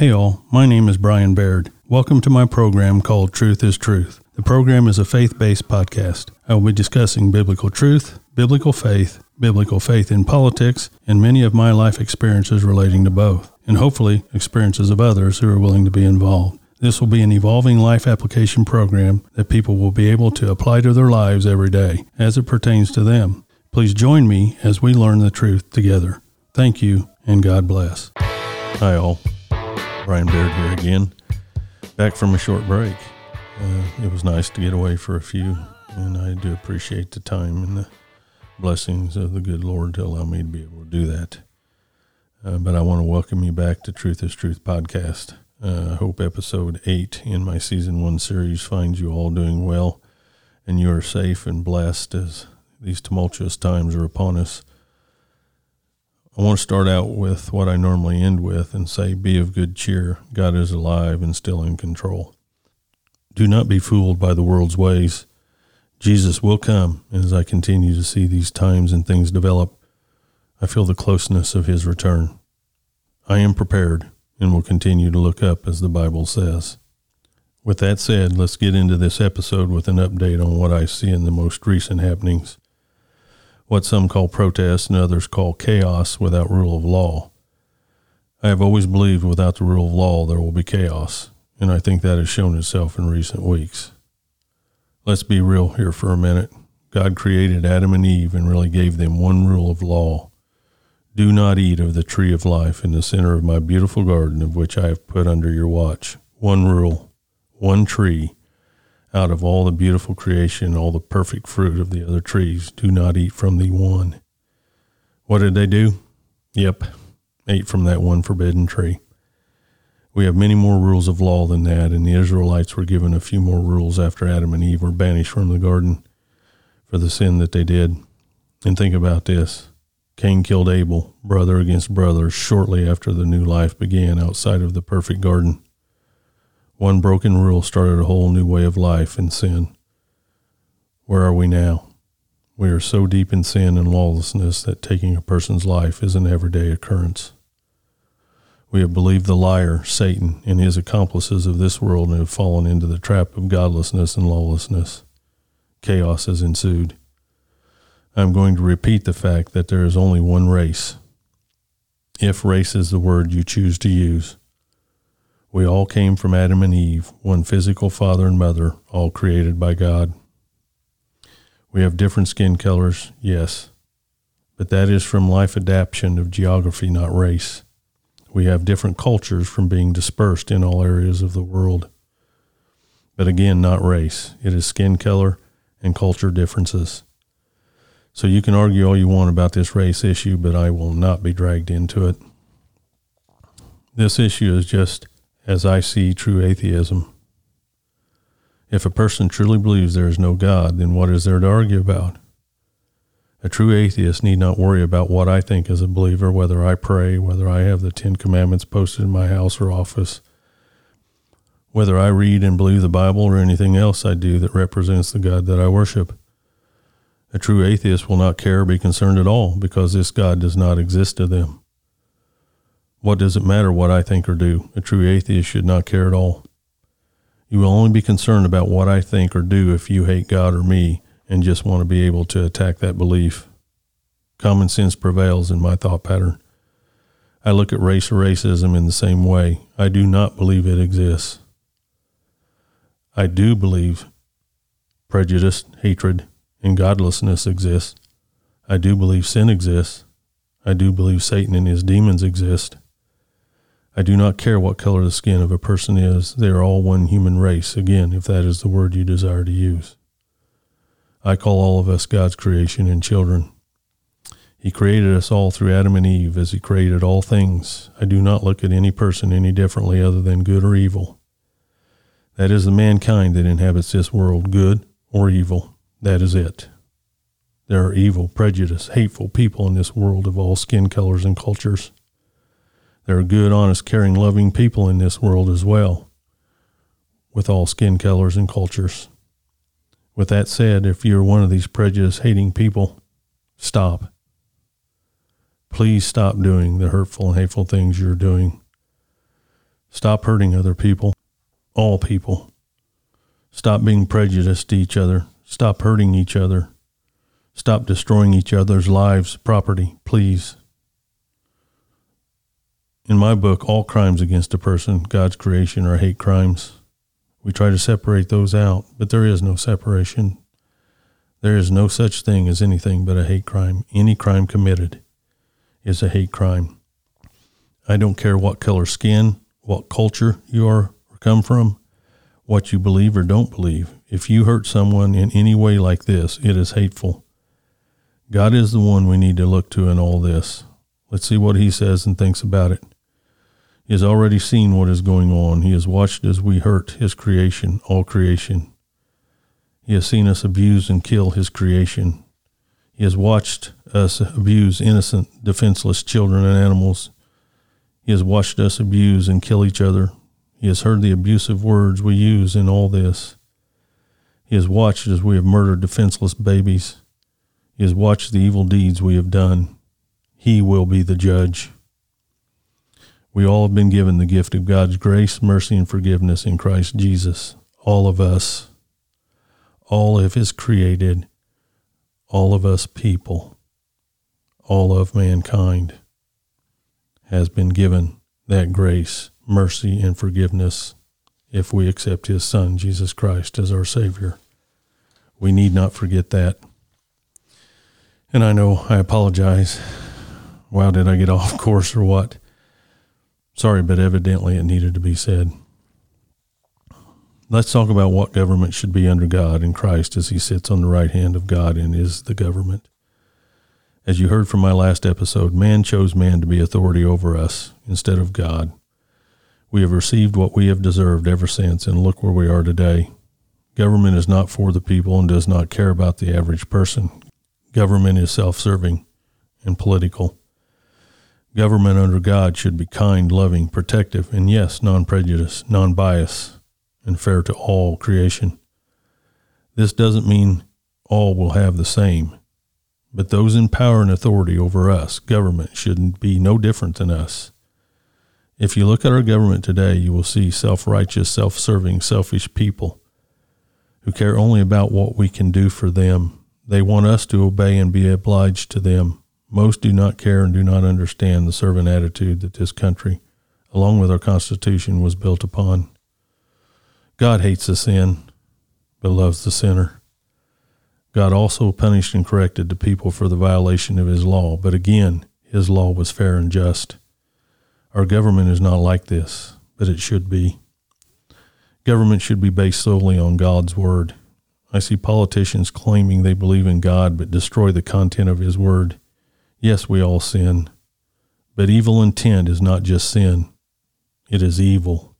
Hey all, my name is Brian Baird. Welcome to my program called Truth is Truth. The program is a faith based podcast. I will be discussing biblical truth, biblical faith, biblical faith in politics, and many of my life experiences relating to both, and hopefully experiences of others who are willing to be involved. This will be an evolving life application program that people will be able to apply to their lives every day as it pertains to them. Please join me as we learn the truth together. Thank you, and God bless. Hi, all. Brian Baird here again, back from a short break. Uh, it was nice to get away for a few, and I do appreciate the time and the blessings of the good Lord to allow me to be able to do that. Uh, but I want to welcome you back to Truth is Truth podcast. Uh, I hope episode eight in my season one series finds you all doing well and you are safe and blessed as these tumultuous times are upon us. I want to start out with what I normally end with and say, Be of good cheer. God is alive and still in control. Do not be fooled by the world's ways. Jesus will come, and as I continue to see these times and things develop, I feel the closeness of his return. I am prepared and will continue to look up as the Bible says. With that said, let's get into this episode with an update on what I see in the most recent happenings what some call protest and others call chaos without rule of law. I have always believed without the rule of law there will be chaos, and I think that has shown itself in recent weeks. Let's be real here for a minute. God created Adam and Eve and really gave them one rule of law. Do not eat of the tree of life in the center of my beautiful garden of which I have put under your watch. One rule, one tree, out of all the beautiful creation, all the perfect fruit of the other trees, do not eat from the one. What did they do? Yep, ate from that one forbidden tree. We have many more rules of law than that, and the Israelites were given a few more rules after Adam and Eve were banished from the garden for the sin that they did. And think about this Cain killed Abel, brother against brother, shortly after the new life began outside of the perfect garden. One broken rule started a whole new way of life in sin. Where are we now? We are so deep in sin and lawlessness that taking a person's life is an everyday occurrence. We have believed the liar, Satan, and his accomplices of this world and have fallen into the trap of godlessness and lawlessness. Chaos has ensued. I am going to repeat the fact that there is only one race. If race is the word you choose to use, we all came from Adam and Eve, one physical father and mother, all created by God. We have different skin colors, yes, but that is from life adaptation of geography, not race. We have different cultures from being dispersed in all areas of the world. But again, not race. It is skin color and culture differences. So you can argue all you want about this race issue, but I will not be dragged into it. This issue is just as I see true atheism. If a person truly believes there is no God, then what is there to argue about? A true atheist need not worry about what I think as a believer, whether I pray, whether I have the Ten Commandments posted in my house or office, whether I read and believe the Bible or anything else I do that represents the God that I worship. A true atheist will not care or be concerned at all because this God does not exist to them. What does it matter what I think or do? A true atheist should not care at all. You will only be concerned about what I think or do if you hate God or me and just want to be able to attack that belief. Common sense prevails in my thought pattern. I look at race or racism in the same way. I do not believe it exists. I do believe prejudice, hatred, and godlessness exist. I do believe sin exists. I do believe Satan and his demons exist. I do not care what color the skin of a person is, they are all one human race, again, if that is the word you desire to use. I call all of us God's creation and children. He created us all through Adam and Eve as He created all things. I do not look at any person any differently other than good or evil. That is the mankind that inhabits this world, good or evil. That is it. There are evil, prejudiced, hateful people in this world of all skin colors and cultures. There are good, honest, caring, loving people in this world as well, with all skin colors and cultures. With that said, if you're one of these prejudice hating people, stop. Please stop doing the hurtful and hateful things you're doing. Stop hurting other people, all people. Stop being prejudiced to each other. Stop hurting each other. Stop destroying each other's lives, property, please. In my book, all crimes against a person, God's creation, are hate crimes. We try to separate those out, but there is no separation. There is no such thing as anything but a hate crime. Any crime committed is a hate crime. I don't care what color skin, what culture you are or come from, what you believe or don't believe. If you hurt someone in any way like this, it is hateful. God is the one we need to look to in all this. Let's see what he says and thinks about it. He has already seen what is going on. He has watched as we hurt his creation, all creation. He has seen us abuse and kill his creation. He has watched us abuse innocent, defenseless children and animals. He has watched us abuse and kill each other. He has heard the abusive words we use in all this. He has watched as we have murdered defenseless babies. He has watched the evil deeds we have done. He will be the judge. We all have been given the gift of God's grace, mercy, and forgiveness in Christ Jesus. All of us all of his created, all of us people, all of mankind has been given that grace, mercy, and forgiveness if we accept his Son, Jesus Christ, as our Savior. We need not forget that. And I know I apologize. Wow, did I get off course or what? Sorry, but evidently it needed to be said. Let's talk about what government should be under God and Christ as he sits on the right hand of God and is the government. As you heard from my last episode, man chose man to be authority over us instead of God. We have received what we have deserved ever since, and look where we are today. Government is not for the people and does not care about the average person. Government is self serving and political. Government under God should be kind, loving, protective, and yes, non prejudice, non bias and fair to all creation. This doesn't mean all will have the same, but those in power and authority over us, government, should be no different than us. If you look at our government today, you will see self righteous, self serving, selfish people who care only about what we can do for them. They want us to obey and be obliged to them. Most do not care and do not understand the servant attitude that this country, along with our Constitution, was built upon. God hates the sin, but loves the sinner. God also punished and corrected the people for the violation of his law, but again, his law was fair and just. Our government is not like this, but it should be. Government should be based solely on God's word. I see politicians claiming they believe in God but destroy the content of his word. Yes, we all sin, but evil intent is not just sin, it is evil.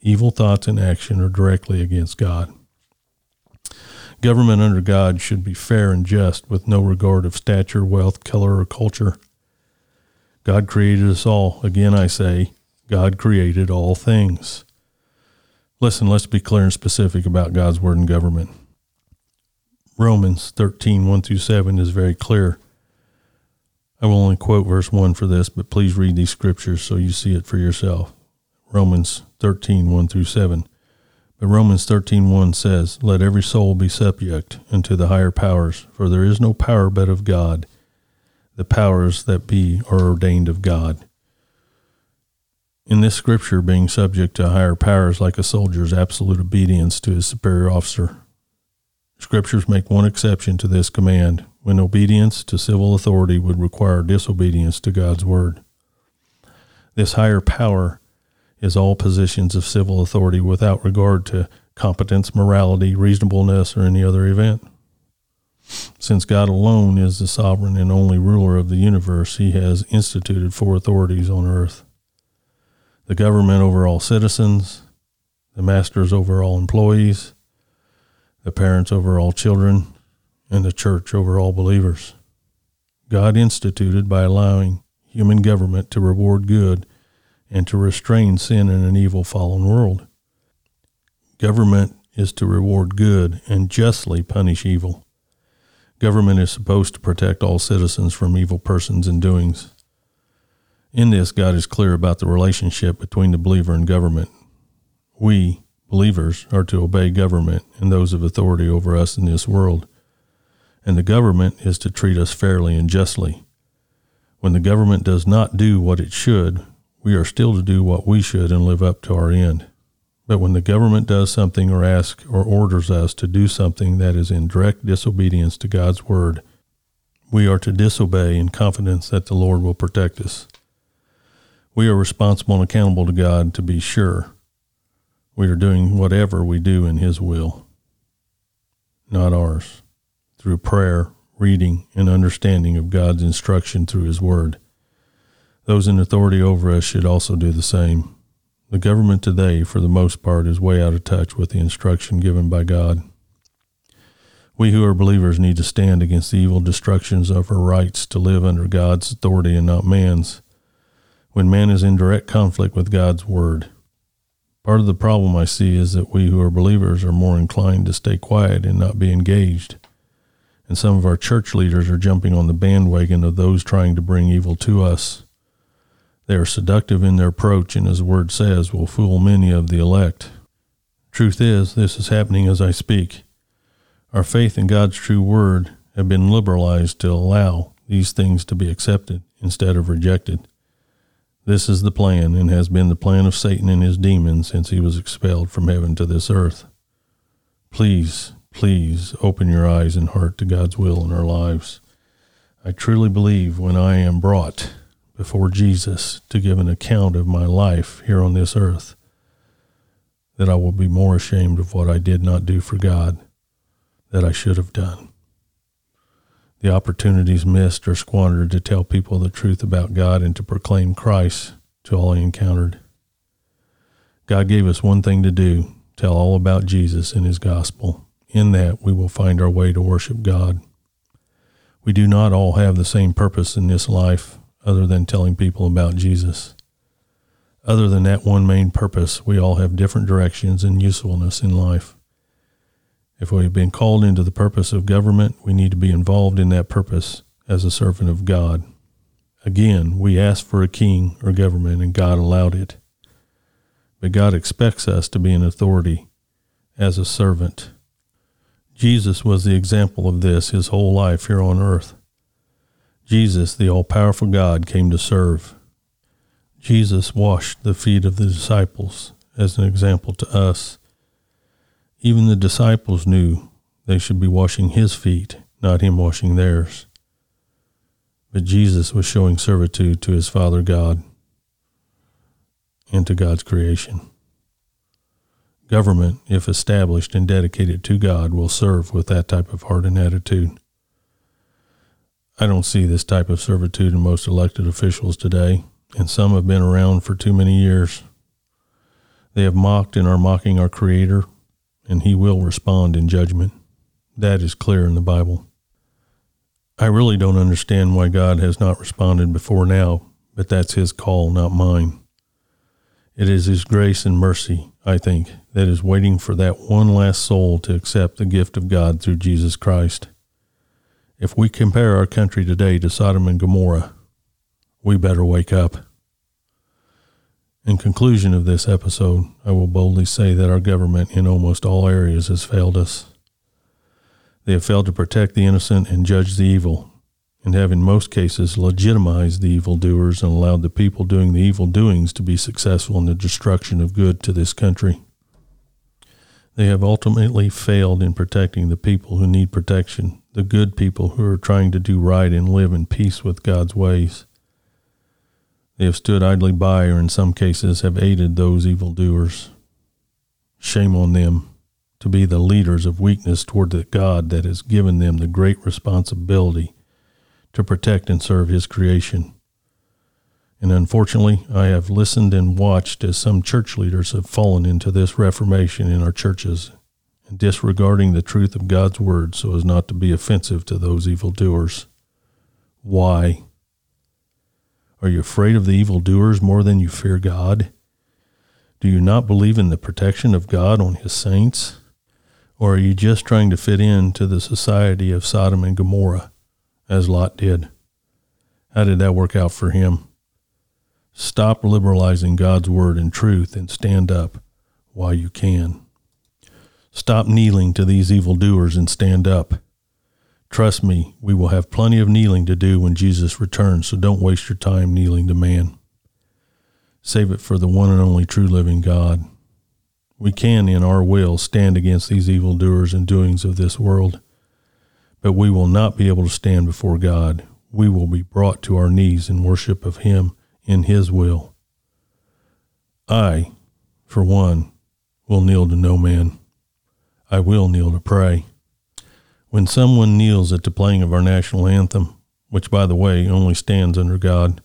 Evil thoughts and action are directly against God. Government under God should be fair and just with no regard of stature, wealth, color, or culture. God created us all. Again, I say, God created all things. Listen, let's be clear and specific about God's word and government. Romans 13, 1 through 7 is very clear. I will only quote verse 1 for this, but please read these scriptures so you see it for yourself. Romans 13, 1 through 7. But Romans 13, 1 says, Let every soul be subject unto the higher powers, for there is no power but of God. The powers that be are ordained of God. In this scripture, being subject to higher powers like a soldier's absolute obedience to his superior officer. Scriptures make one exception to this command when obedience to civil authority would require disobedience to God's word. This higher power is all positions of civil authority without regard to competence, morality, reasonableness, or any other event. Since God alone is the sovereign and only ruler of the universe, he has instituted four authorities on earth the government over all citizens, the masters over all employees, the parents over all children, and the church over all believers. God instituted by allowing human government to reward good and to restrain sin in an evil fallen world. Government is to reward good and justly punish evil. Government is supposed to protect all citizens from evil persons and doings. In this, God is clear about the relationship between the believer and government. We, believers, are to obey government and those of authority over us in this world, and the government is to treat us fairly and justly. When the government does not do what it should, we are still to do what we should and live up to our end. But when the government does something or asks or orders us to do something that is in direct disobedience to God's word, we are to disobey in confidence that the Lord will protect us. We are responsible and accountable to God to be sure we are doing whatever we do in His will, not ours, through prayer, reading, and understanding of God's instruction through His Word. Those in authority over us should also do the same. The government today, for the most part, is way out of touch with the instruction given by God. We who are believers need to stand against the evil destructions of our rights to live under God's authority and not man's when man is in direct conflict with God's word. Part of the problem I see is that we who are believers are more inclined to stay quiet and not be engaged. And some of our church leaders are jumping on the bandwagon of those trying to bring evil to us. They are seductive in their approach, and as the word says, will fool many of the elect. Truth is, this is happening as I speak. Our faith in God's true word have been liberalized to allow these things to be accepted instead of rejected. This is the plan and has been the plan of Satan and his demons since he was expelled from heaven to this earth. Please, please open your eyes and heart to God's will in our lives. I truly believe when I am brought before Jesus to give an account of my life here on this earth, that I will be more ashamed of what I did not do for God that I should have done the opportunities missed or squandered to tell people the truth about God and to proclaim Christ to all I encountered. God gave us one thing to do tell all about Jesus and his gospel. In that, we will find our way to worship God. We do not all have the same purpose in this life other than telling people about Jesus. Other than that one main purpose, we all have different directions and usefulness in life. If we have been called into the purpose of government, we need to be involved in that purpose as a servant of God. Again, we asked for a king or government, and God allowed it. But God expects us to be an authority as a servant. Jesus was the example of this his whole life here on earth. Jesus, the all powerful God, came to serve. Jesus washed the feet of the disciples as an example to us even the disciples knew they should be washing his feet, not him washing theirs. But Jesus was showing servitude to his Father God and to God's creation. Government, if established and dedicated to God, will serve with that type of heart and attitude. I don't see this type of servitude in most elected officials today, and some have been around for too many years. They have mocked and are mocking our Creator and he will respond in judgment. That is clear in the Bible. I really don't understand why God has not responded before now, but that's his call, not mine. It is his grace and mercy, I think, that is waiting for that one last soul to accept the gift of God through Jesus Christ. If we compare our country today to Sodom and Gomorrah, we better wake up. In conclusion of this episode, I will boldly say that our government in almost all areas has failed us. They have failed to protect the innocent and judge the evil, and have in most cases legitimized the evildoers and allowed the people doing the evil doings to be successful in the destruction of good to this country. They have ultimately failed in protecting the people who need protection, the good people who are trying to do right and live in peace with God's ways. They have stood idly by, or in some cases have aided those evildoers. Shame on them to be the leaders of weakness toward the God that has given them the great responsibility to protect and serve His creation. And unfortunately, I have listened and watched as some church leaders have fallen into this reformation in our churches and disregarding the truth of God's word so as not to be offensive to those evildoers. Why? Are you afraid of the evildoers more than you fear God? Do you not believe in the protection of God on his saints? Or are you just trying to fit into the society of Sodom and Gomorrah, as Lot did? How did that work out for him? Stop liberalizing God's word and truth and stand up while you can. Stop kneeling to these evildoers and stand up. Trust me, we will have plenty of kneeling to do when Jesus returns, so don't waste your time kneeling to man. Save it for the one and only true living God. We can, in our will, stand against these evildoers and doings of this world, but we will not be able to stand before God. We will be brought to our knees in worship of Him in His will. I, for one, will kneel to no man. I will kneel to pray. When someone kneels at the playing of our national anthem, which, by the way, only stands under God,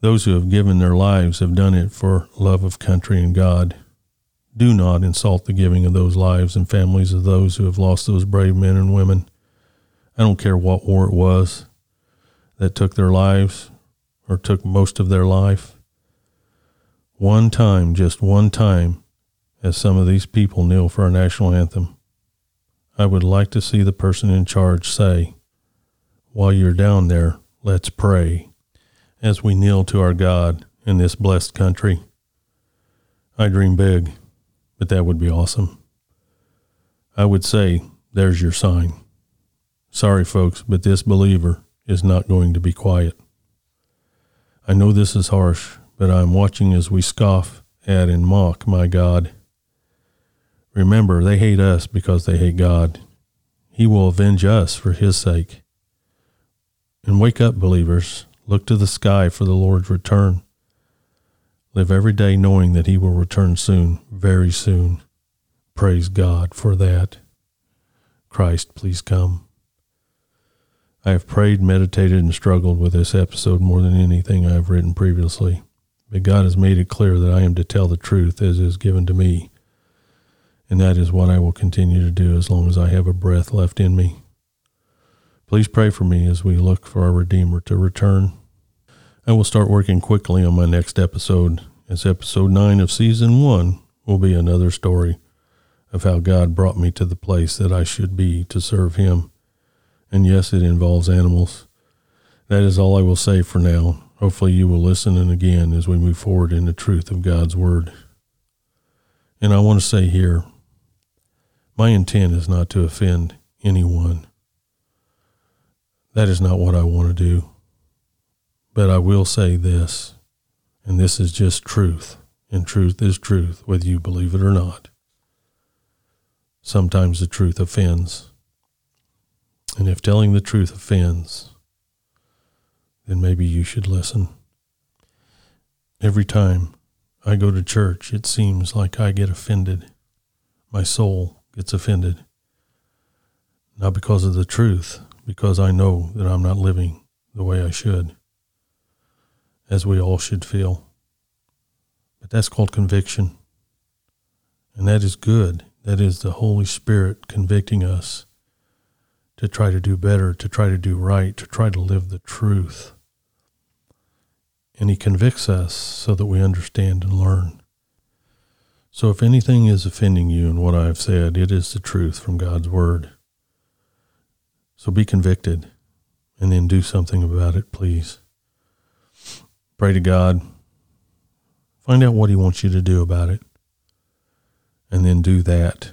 those who have given their lives have done it for love of country and God. Do not insult the giving of those lives and families of those who have lost those brave men and women. I don't care what war it was that took their lives or took most of their life. One time, just one time, as some of these people kneel for our national anthem, I would like to see the person in charge say, While you're down there, let's pray as we kneel to our God in this blessed country. I dream big, but that would be awesome. I would say, There's your sign. Sorry, folks, but this believer is not going to be quiet. I know this is harsh, but I am watching as we scoff at and mock my God. Remember, they hate us because they hate God. He will avenge us for his sake. And wake up, believers. Look to the sky for the Lord's return. Live every day knowing that he will return soon, very soon. Praise God for that. Christ, please come. I have prayed, meditated, and struggled with this episode more than anything I have written previously. But God has made it clear that I am to tell the truth as is given to me. And that is what I will continue to do as long as I have a breath left in me. Please pray for me as we look for our Redeemer to return. I will start working quickly on my next episode, as episode 9 of season 1 will be another story of how God brought me to the place that I should be to serve Him and yes, it involves animals. That is all I will say for now. Hopefully, you will listen and again as we move forward in the truth of God's Word. And I want to say here my intent is not to offend anyone. That is not what I want to do. But I will say this, and this is just truth, and truth is truth, whether you believe it or not. Sometimes the truth offends. And if telling the truth offends, then maybe you should listen. Every time I go to church, it seems like I get offended. My soul gets offended. Not because of the truth, because I know that I'm not living the way I should, as we all should feel. But that's called conviction. And that is good. That is the Holy Spirit convicting us to try to do better, to try to do right, to try to live the truth. And He convicts us so that we understand and learn. So if anything is offending you in what I have said, it is the truth from God's Word. So be convicted and then do something about it, please. Pray to God. Find out what He wants you to do about it. And then do that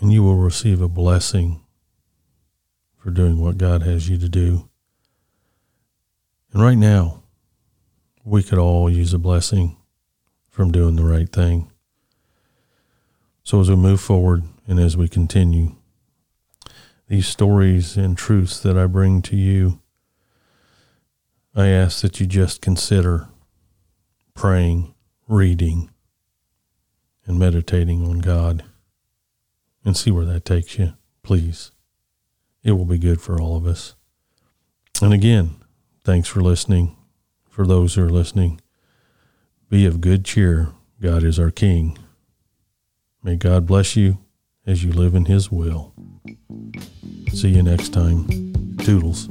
and you will receive a blessing for doing what God has you to do. And right now, we could all use a blessing from doing the right thing. So as we move forward and as we continue, these stories and truths that I bring to you, I ask that you just consider praying, reading, and meditating on God and see where that takes you, please. It will be good for all of us. And again, thanks for listening. For those who are listening, be of good cheer. God is our King. May God bless you as you live in His will. See you next time. Toodles.